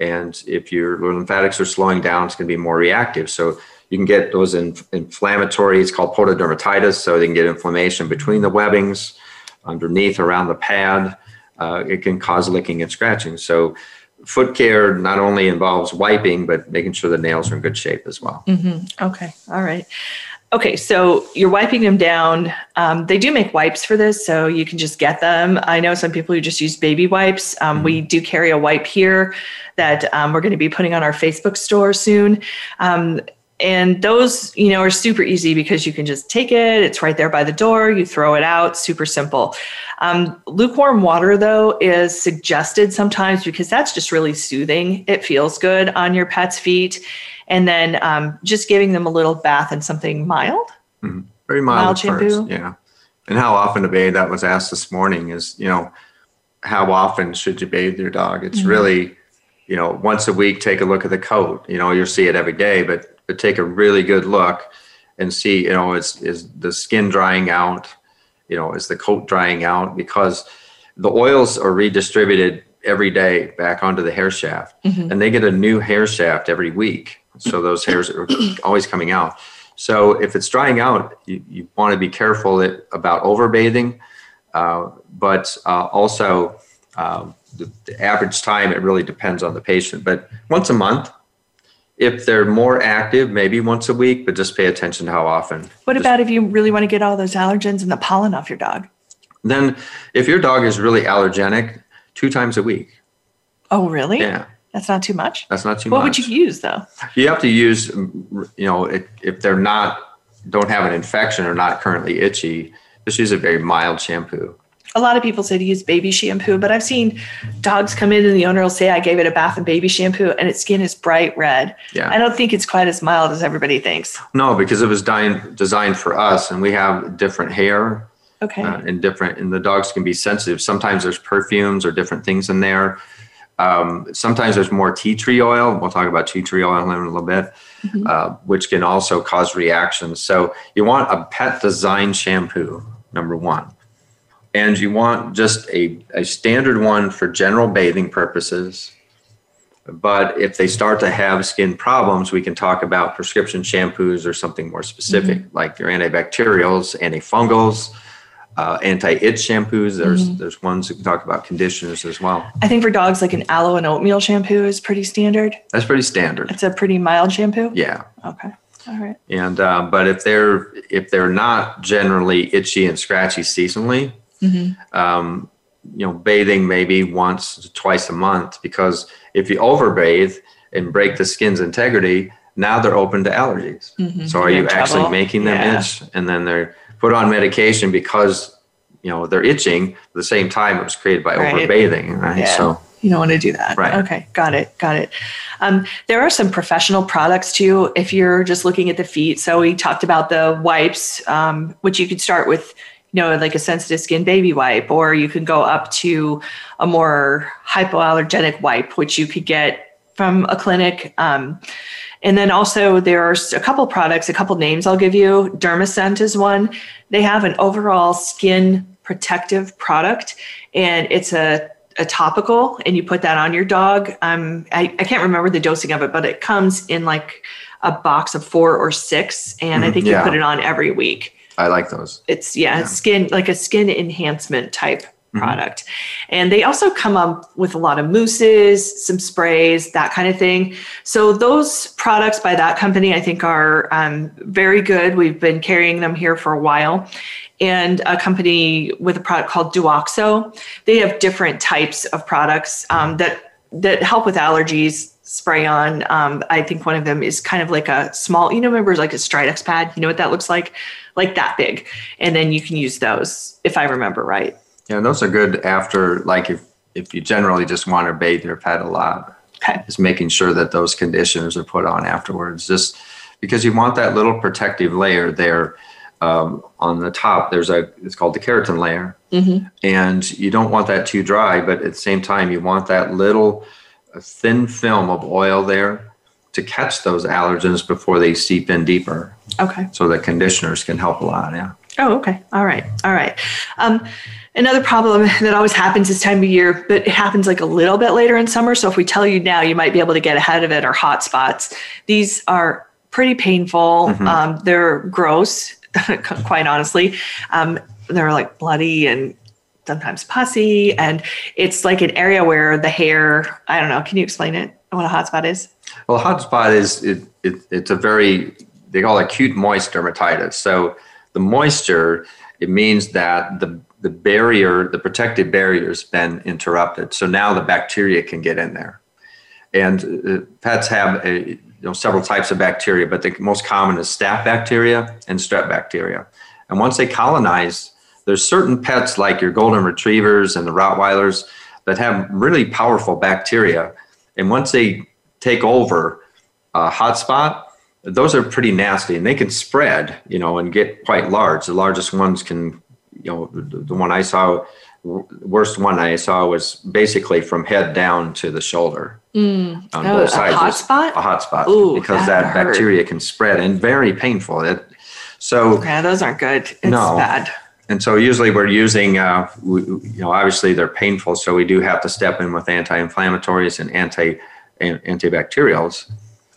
And if your lymphatics are slowing down, it's going to be more reactive. So you can get those in, inflammatory, it's called pododermatitis. So they can get inflammation between the webbings, underneath, around the pad. Uh, it can cause licking and scratching. So foot care not only involves wiping, but making sure the nails are in good shape as well. Mm-hmm. Okay. All right. Okay, so you're wiping them down. Um, they do make wipes for this, so you can just get them. I know some people who just use baby wipes. Um, we do carry a wipe here that um, we're going to be putting on our Facebook store soon. And those you know are super easy because you can just take it. It's right there by the door. You throw it out. Super simple. Um, lukewarm water though is suggested sometimes because that's just really soothing. It feels good on your pet's feet. And then um, just giving them a little bath in something mild. Mm-hmm. very mild, mild shampoo. yeah. And how often to bathe that was asked this morning is you know how often should you bathe your dog? It's mm-hmm. really you know once a week take a look at the coat. You know you'll see it every day but but take a really good look and see, you know, is is the skin drying out? You know, is the coat drying out? Because the oils are redistributed every day back onto the hair shaft, mm-hmm. and they get a new hair shaft every week. So those hairs are always coming out. So if it's drying out, you, you want to be careful that, about overbathing, uh, but uh, also uh, the, the, average time it really depends on the patient. But once a month, if they're more active, maybe once a week, but just pay attention to how often. What just, about if you really want to get all those allergens and the pollen off your dog? Then, if your dog is really allergenic, two times a week. Oh, really? Yeah. That's not too much. That's not too what much. What would you use though? You have to use, you know, if, if they're not, don't have an infection or not currently itchy, just use a very mild shampoo a lot of people say to use baby shampoo, but I've seen dogs come in and the owner will say, I gave it a bath and baby shampoo and its skin is bright red. Yeah. I don't think it's quite as mild as everybody thinks. No, because it was designed, designed for us and we have different hair. Okay. Uh, and different, and the dogs can be sensitive. Sometimes there's perfumes or different things in there. Um, sometimes there's more tea tree oil. We'll talk about tea tree oil in a little bit, mm-hmm. uh, which can also cause reactions. So you want a pet design shampoo, number one and you want just a, a standard one for general bathing purposes. But if they start to have skin problems, we can talk about prescription shampoos or something more specific, mm-hmm. like your antibacterials, antifungals, uh, anti-itch shampoos. There's mm-hmm. there's ones that can talk about conditioners as well. I think for dogs, like an aloe and oatmeal shampoo is pretty standard. That's pretty standard. It's a pretty mild shampoo. Yeah. Okay. All right. And uh, but if they're if they're not generally itchy and scratchy seasonally, Mm-hmm. Um, you know, bathing maybe once, twice a month, because if you overbathe and break the skin's integrity, now they're open to allergies. Mm-hmm. So are you actually trouble. making them yeah. itch? And then they're put on medication because you know they're itching. At the same time, it was created by right. overbathing, right? Yeah. So you don't want to do that. Right. Okay, got it, got it. Um, there are some professional products too. If you're just looking at the feet, so we talked about the wipes, um, which you could start with you know, like a sensitive skin baby wipe, or you can go up to a more hypoallergenic wipe, which you could get from a clinic. Um, and then also there's a couple products, a couple names I'll give you. Dermoscent is one. They have an overall skin protective product, and it's a a topical and you put that on your dog. Um, I, I can't remember the dosing of it, but it comes in like a box of four or six, and mm, I think yeah. you put it on every week. I like those. It's yeah, yeah. skin like a skin enhancement type mm-hmm. product. And they also come up with a lot of mousses, some sprays, that kind of thing. So those products by that company, I think, are um, very good. We've been carrying them here for a while. And a company with a product called Duoxo, they have different types of products um, that that help with allergies spray on. Um, I think one of them is kind of like a small, you know, remember like a Stridex pad? You know what that looks like? Like that big. And then you can use those if I remember right. Yeah, those are good after, like if, if you generally just want to bathe your pet a lot. Okay. Is making sure that those conditioners are put on afterwards, just because you want that little protective layer there. Um, on the top, there's a it's called the keratin layer, mm-hmm. and you don't want that too dry, but at the same time, you want that little thin film of oil there to catch those allergens before they seep in deeper. Okay. So the conditioners can help a lot. Yeah. Oh, okay. All right. All right. Um, another problem that always happens this time of year, but it happens like a little bit later in summer. So if we tell you now, you might be able to get ahead of it, or hot spots. These are pretty painful. Mm-hmm. Um, they're gross, quite honestly. Um, they're like bloody and sometimes pussy, and it's like an area where the hair. I don't know. Can you explain it? What a hotspot is? Well, a hotspot is it, it, It's a very they call it acute moist dermatitis. So the moisture it means that the the barrier, the protective barrier, has been interrupted. So now the bacteria can get in there, and uh, pets have a, you know several types of bacteria, but the most common is staph bacteria and strep bacteria. And once they colonize, there's certain pets like your golden retrievers and the Rottweilers that have really powerful bacteria. And once they take over a hotspot, those are pretty nasty and they can spread, you know, and get quite large. The largest ones can, you know, the, one I saw, worst one I saw was basically from head down to the shoulder. Mm. On oh, both sides. A hot spot? A hot spot. Ooh, because that, that bacteria can spread and very painful. It, so yeah, those aren't good. It's no. bad. And so usually we're using, uh, we, you know, obviously they're painful, so we do have to step in with anti-inflammatories and anti antibacterials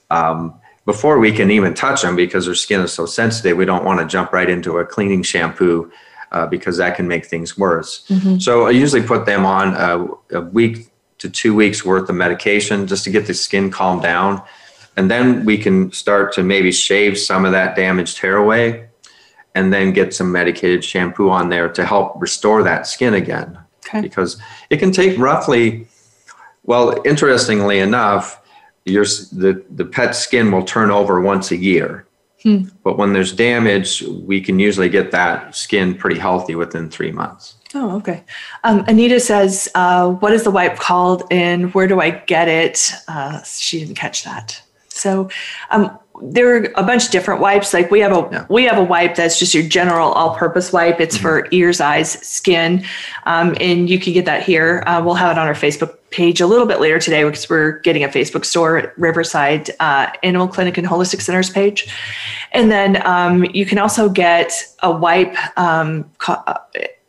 um, before we can even touch them because their skin is so sensitive. We don't want to jump right into a cleaning shampoo uh, because that can make things worse. Mm-hmm. So I usually put them on a, a week to two weeks worth of medication just to get the skin calmed down. And then we can start to maybe shave some of that damaged hair away and then get some medicated shampoo on there to help restore that skin again. Okay. Because it can take roughly, well, interestingly enough, your, the, the pet skin will turn over once a year. Hmm. But when there's damage, we can usually get that skin pretty healthy within three months. Oh, okay. Um, Anita says, uh, What is the wipe called and where do I get it? Uh, she didn't catch that. So, um, there are a bunch of different wipes. Like we have a yeah. we have a wipe that's just your general all-purpose wipe. It's mm-hmm. for ears, eyes, skin, um, and you can get that here. Uh, we'll have it on our Facebook page a little bit later today because we're getting a Facebook store at Riverside uh, Animal Clinic and Holistic Centers page, and then um, you can also get a wipe. Um,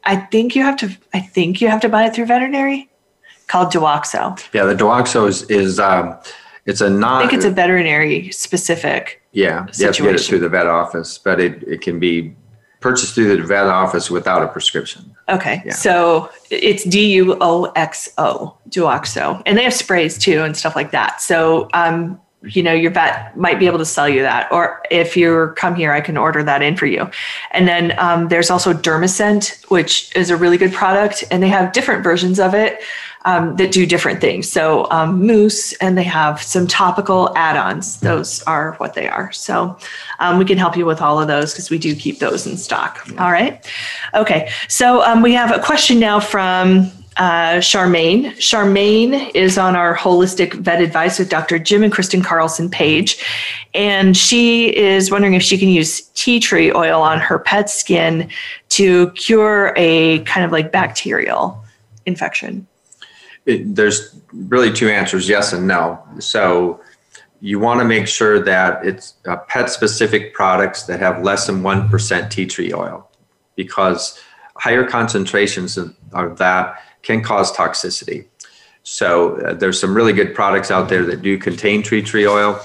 I think you have to. I think you have to buy it through veterinary, called Duoxo. Yeah, the Duoxo is is. It's a not. I think it's a veterinary specific. Yeah, you have to get it through the vet office, but it, it can be purchased through the vet office without a prescription. Okay, yeah. so it's D U O X O, Duoxo, and they have sprays too and stuff like that. So, um, you know, your vet might be able to sell you that, or if you come here, I can order that in for you. And then um, there's also Dermoscent, which is a really good product, and they have different versions of it um, that do different things. So um, mousse, and they have some topical add-ons. Those are what they are. So um, we can help you with all of those because we do keep those in stock. All right. Okay. So um, we have a question now from uh, Charmaine. Charmaine is on our holistic vet advice with Dr. Jim and Kristen Carlson page. And she is wondering if she can use tea tree oil on her pet's skin to cure a kind of like bacterial infection it, there's really two answers yes and no. So you want to make sure that it's uh, pet specific products that have less than 1% tea tree oil because higher concentrations of, of that can cause toxicity. So uh, there's some really good products out there that do contain tea tree oil.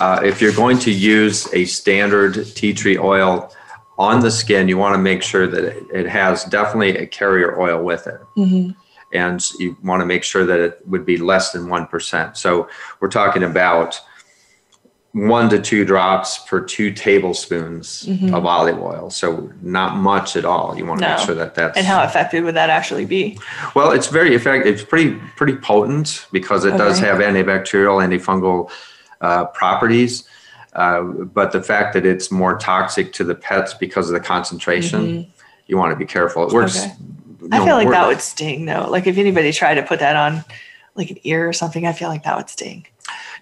Uh, if you're going to use a standard tea tree oil on the skin, you want to make sure that it, has definitely a carrier oil with it. Mm-hmm and you want to make sure that it would be less than 1%. So we're talking about one to two drops per two tablespoons mm-hmm. of olive oil. So not much at all. You want to no. make sure that that's. And how effective would that actually be? Well, it's very effective. It's pretty pretty potent because it okay. does have antibacterial, antifungal uh, properties. Uh, but the fact that it's more toxic to the pets because of the concentration, mm-hmm. you want to be careful. It works okay. I feel like that would sting though. Like if anybody tried to put that on like an ear or something, I feel like that would sting.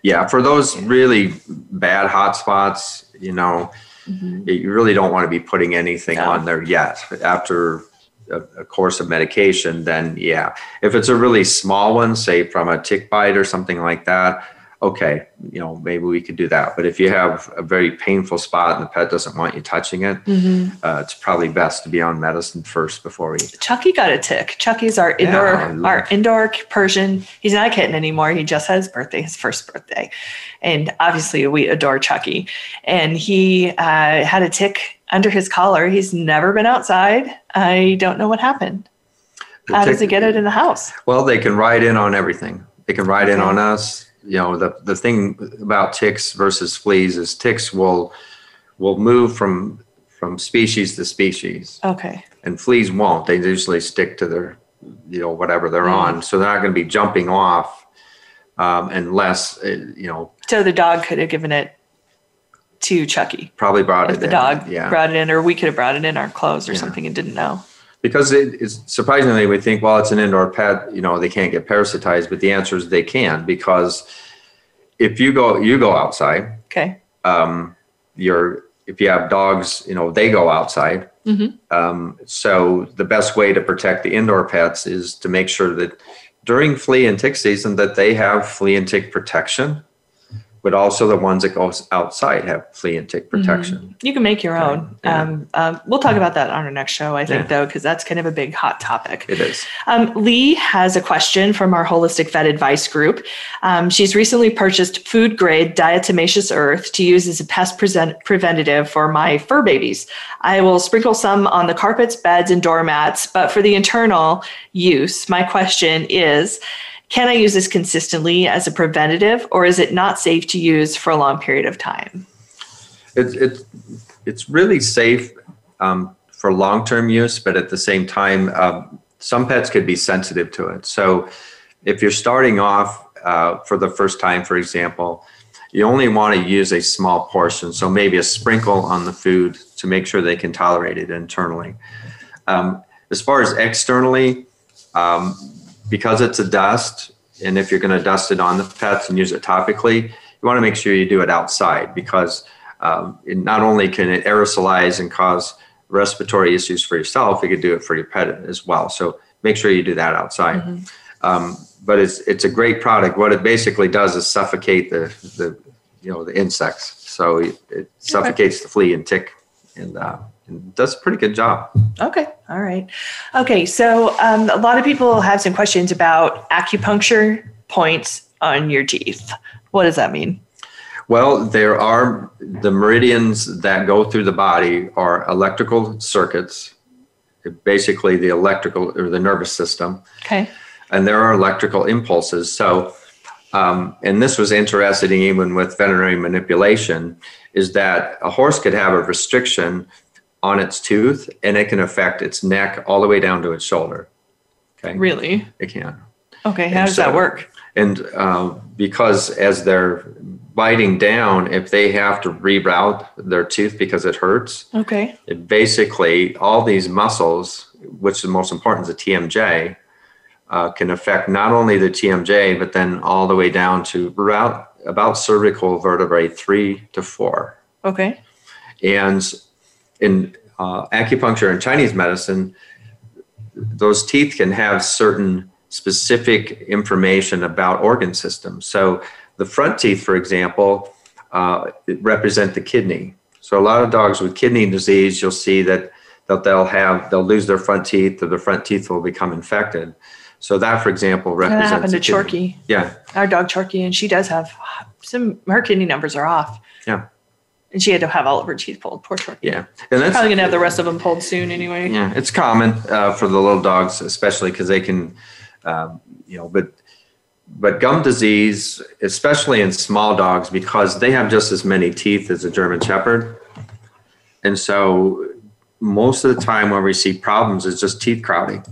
Yeah, for those really bad hot spots, you know, mm-hmm. you really don't want to be putting anything no. on there yet. After a, a, course of medication, then yeah. If it's a really small one, say from a tick bite or something like that, okay, you know, maybe we could do that. But if you have a very painful spot and the pet doesn't want you touching it, mm-hmm. uh, it's probably best to be on medicine first before we. Chucky got a tick. Chucky's our indoor, yeah, our indoor Persian. He's not a kitten anymore. He just had his birthday, his first birthday, and obviously we adore Chucky. And he uh, had a tick under his collar. He's never been outside. I don't know what happened. The How tick, does he get it in the house? Well, they can ride in on everything. They can ride okay. in on us you know the the thing about ticks versus fleas is ticks will will move from from species to species. Okay. And fleas won't. They usually stick to their you know whatever they're mm. on, so they're not going to be jumping off um, unless uh, you know. So the dog could have given it to Chucky. Probably brought it. the in, dog yeah. brought it in, or we could have brought it in our clothes or Yeah. something and didn't know. Because it is surprisingly we think well it's an indoor pet you know they can't get parasitized but the answer is they can because if you go you go outside Okay. um, you're if you have dogs you know they go outside Mhm. um, so the best way to protect the indoor pets is to make sure that during flea and tick season that they have flea and tick protection but also the ones that go outside have flea and tick protection You can make your own. yeah. Um, um, we'll talk about that on our next show, I think, Yeah. though, because that's kind of a big hot topic. it is Um, Lee has a question from our Holistic Vet Advice group. Um, she's recently purchased food grade diatomaceous earth to use as a pest present- preventative for my fur babies. I will sprinkle some on the carpets, beds, and doormats, but for the internal use, my question is can I use this consistently as a preventative, or is it not safe to use for a long period of time? It's it's it's really safe um, for long term use, but at the same time, um, some pets could be sensitive to it. So, if you're starting off uh, for the first time, for example, you only want to use a small portion. So maybe a sprinkle on the food to make sure they can tolerate it internally. Um, as far as externally, um, because it's a dust, and if you're going to dust it on the pets and use it topically, you want to make sure you do it outside because um, it not only can it aerosolize and cause respiratory issues for yourself, it could do it for your pet as well. So make sure you do that outside. Um, but it's it's a great product. What it basically does is suffocate the the you know the insects. So it, it suffocates the flea and tick, and, uh, does a pretty good job. Okay. All right. Okay. So um, a lot of people have some questions about acupuncture points on your teeth. What does that mean? Well, there are the meridians that go through the body are electrical circuits, basically the electrical or the nervous system, Okay. and there are electrical impulses. So, um, and this was interesting even with veterinary manipulation, is that a horse could have a restriction on its tooth and it can affect its neck all the way down to its shoulder. Okay. Really? It can. Okay. How And does that work? And uh, because as they're biting down, if they have to reroute their tooth because it hurts, Okay. it basically all these muscles, which the most important is the TMJ, uh, can affect not only the TMJ but then all the way down to about about cervical vertebrae three to four. Okay. And in uh, acupuncture and Chinese medicine, those teeth can have certain specific information about organ systems. So the front teeth, for example, uh, represent the kidney. So a lot of dogs with kidney disease, you'll see that that they'll have they'll lose their front teeth, or the front teeth will become infected. So that, for example, That represents happened to. Chorky, Yeah, our dog Chorky, and she does have some, her kidney numbers are off. Yeah. And she had to have all of her teeth pulled. Poor Chorky. yeah, and that's Probably going to have the rest of them pulled soon anyway. Yeah, it's common uh, for the little dogs, especially because they can, um, you know, but but gum disease, especially in small dogs, because they have just as many teeth as a German Shepherd, and so most of the time when we see problems is just teeth crowding,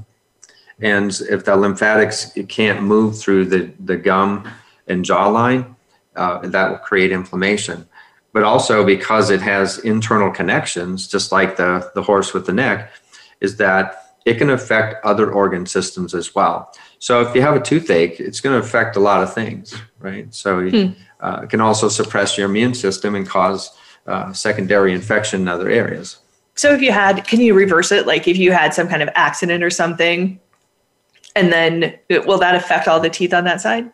and if the lymphatics can't move through the the gum and jawline, uh, that will create inflammation but also because it has internal connections, just like the, the horse with the neck, is that it can affect other organ systems as well. So if you have a toothache, it's going to affect a lot of things, right? So uh, it can also suppress your immune system and cause uh, secondary infection in other areas. So if you had, can you reverse it? Like if you had some kind of accident or something, and then will that affect all the teeth on that side?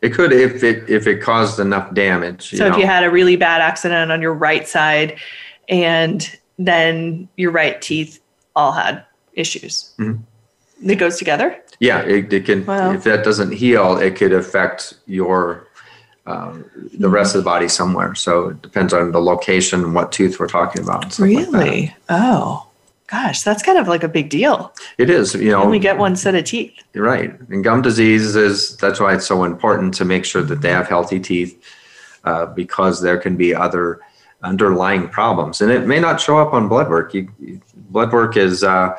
It could if it if it caused enough damage. So if you had a really bad accident on your right side, and then your right teeth all had issues, Mhm. it goes together. Yeah, it, it can. Wow. If that doesn't heal, it could affect your um, the rest of the body somewhere. So it depends on the location and what tooth we're talking about. stuff like. Really? Oh, gosh, that's kind of like a big deal. It is. You You know, only get one set of teeth. right. And gum disease is that's why it's so important to make sure that they have healthy teeth, uh, because there can be other underlying problems, and it may not show up on blood work. You, you- blood work is, uh,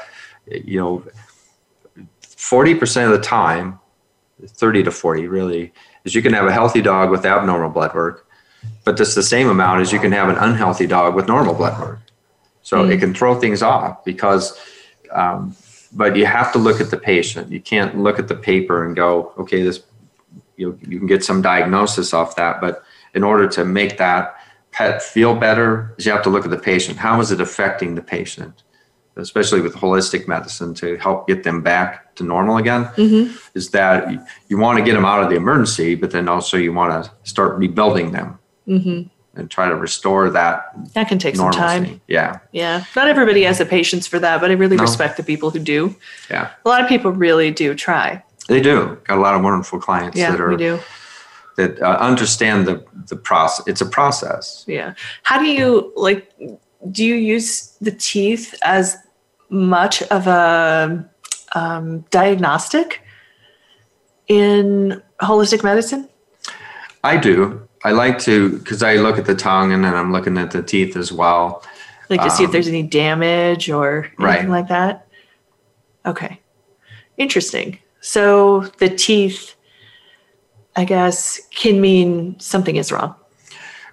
you know, forty percent of the time, thirty to forty really, is you can have a healthy dog with abnormal blood work, but that's the same amount as you can have an unhealthy dog with normal blood work. So mm. it can throw things off because, um, but you have to look at the patient. You can't look at the paper and go, okay, this, you, you can get some diagnosis off that. But in order to make that pet feel better, is you have to look at the patient. How is it affecting the patient? especially with holistic medicine to help get them back to normal again mm-hmm. is that you, you, want to get them out of the emergency but then also you want to start rebuilding them mm-hmm and try to restore that. That can take normalcy. some time. Yeah. Yeah. Not everybody has the patience for that, but I really no. respect the people who do. Yeah. A lot of people really do try. They do. Got a lot of wonderful clients yeah, that are. We do. That uh, understand the the process. It's a process. Yeah. How do you like? Do you use the teeth as much of a um, diagnostic in holistic medicine? I do. I like to because I look at the tongue and then I'm looking at the teeth as well. Like to um, see if there's um, any damage or anything right. like that. Okay, interesting. So the teeth, I guess, can mean something is wrong.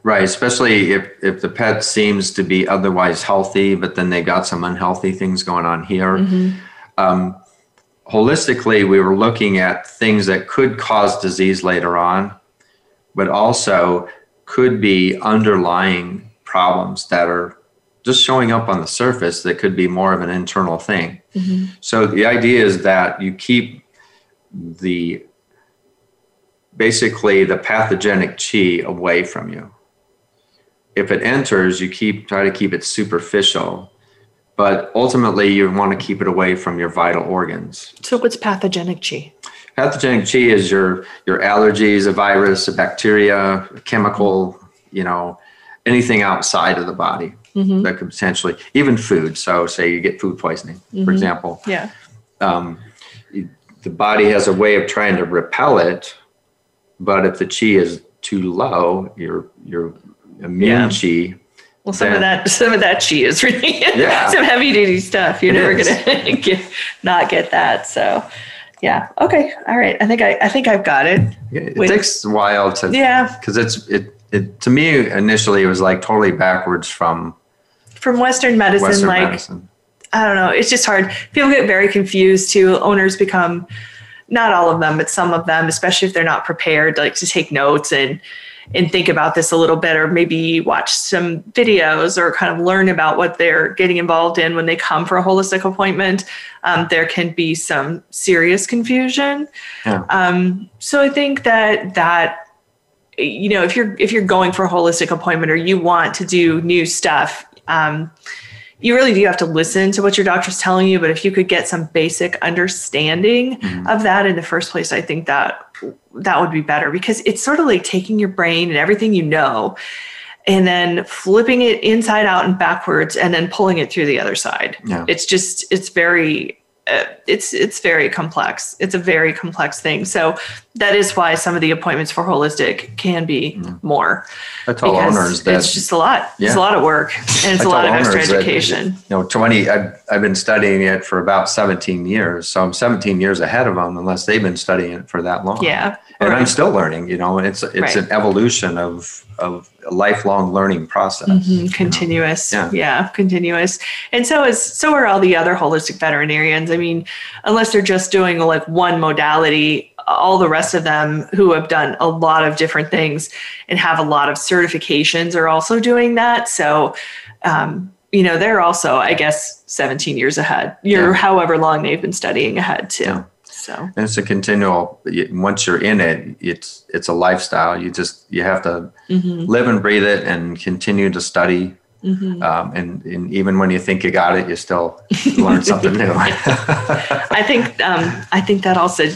Right, especially if if the pet seems to be otherwise healthy, but then they got some unhealthy things going on here. Mm-hmm. Um, holistically, we were looking at things that could cause disease later on but also could be underlying problems that are just showing up on the surface that could be more of an internal thing. Mm-hmm. So the idea is that you keep the basically the pathogenic chi away from you. If it enters, you keep try to keep it superficial, but ultimately you want to keep it away from your vital organs. So what's pathogenic chi? Pathogenic chi is your your allergies, a virus, a bacteria, a chemical, you know, anything outside of the body mm-hmm. that could potentially even food. So say you get food poisoning, mm-hmm. for example. Yeah. Um, the body has a way of trying to repel it, but if the chi is too low, your your immune yeah. chi well, some then, of that, some of that chi is really yeah. some heavy duty stuff. You're never is. gonna get, not get that. So, yeah. Okay. All right. I think I, I think I've got it. It Wait. takes a while to yeah because it's it it to me initially it was like totally backwards from from Western medicine. Western like medicine. I don't know. It's just hard. People get very confused too. Owners become not all of them, but some of them, especially if they're not prepared, like to take notes and and think about this a little bit or maybe watch some videos or kind of learn about what they're getting involved in when they come for a holistic appointment um, there can be some serious confusion yeah. um, so i think that that you know if you're if you're going for a holistic appointment or you want to do new stuff um, you really do have to listen to what your doctor's telling you but if you could get some basic understanding mm-hmm. of that in the first place i think that that would be better because it's sort of like taking your brain and everything you know and then flipping it inside out and backwards and then pulling it through the other side yeah. it's just it's very it's it's very complex. It's a very complex thing. So that is why some of the appointments for holistic can be mm. more. I tell owners that it's just a lot. Yeah. It's a lot of work and it's a lot of extra education. That, you know, 20. I've, I've been studying it for about 17 years, so I'm 17 years ahead of them, unless they've been studying it for that long. Yeah, and right. I'm still learning. You know, it's it's right. an evolution of of a lifelong learning process. Mm-hmm. Continuous. Yeah. yeah, continuous. And so is so are all the other holistic veterinarians. I mean, unless they're just doing like one modality, all the rest of them who have done a lot of different things and have a lot of certifications are also doing that. So um, you know, they're also, I guess, 17 years ahead. You're yeah. however long they've been studying ahead too. Yeah. So and it's a continual. Once you're in it, it's it's a lifestyle. You just you have to mm-hmm. live and breathe it and continue to study. Mm-hmm. Um, and, and, even when you think you got it, you still learn something new. I think um, I think that also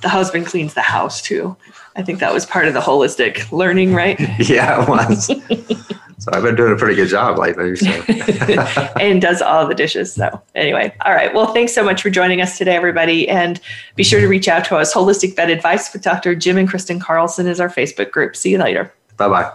the husband cleans the house too. I think that was part of the holistic learning, right? yeah, it was. So I've been doing a pretty good job lately. So. and does all the dishes. So anyway, all right. Well, thanks so much for joining us today, everybody. And be sure to reach out to us. Holistic Vet Advice with Dr. Jim and Kristen Carlson is our Facebook group. See you later. Bye bye.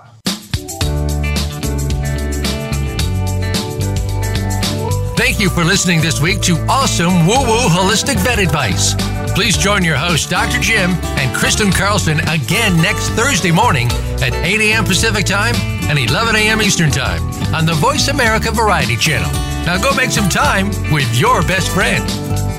Thank you for listening this week to awesome woo woo holistic vet advice. Please join your host, Dr. Jim, and Kristen Carlson again next Thursday morning at 8 a.m. Pacific Time and 11 a.m. Eastern Time on the Voice America Variety Channel. Now go make some time with your best friend.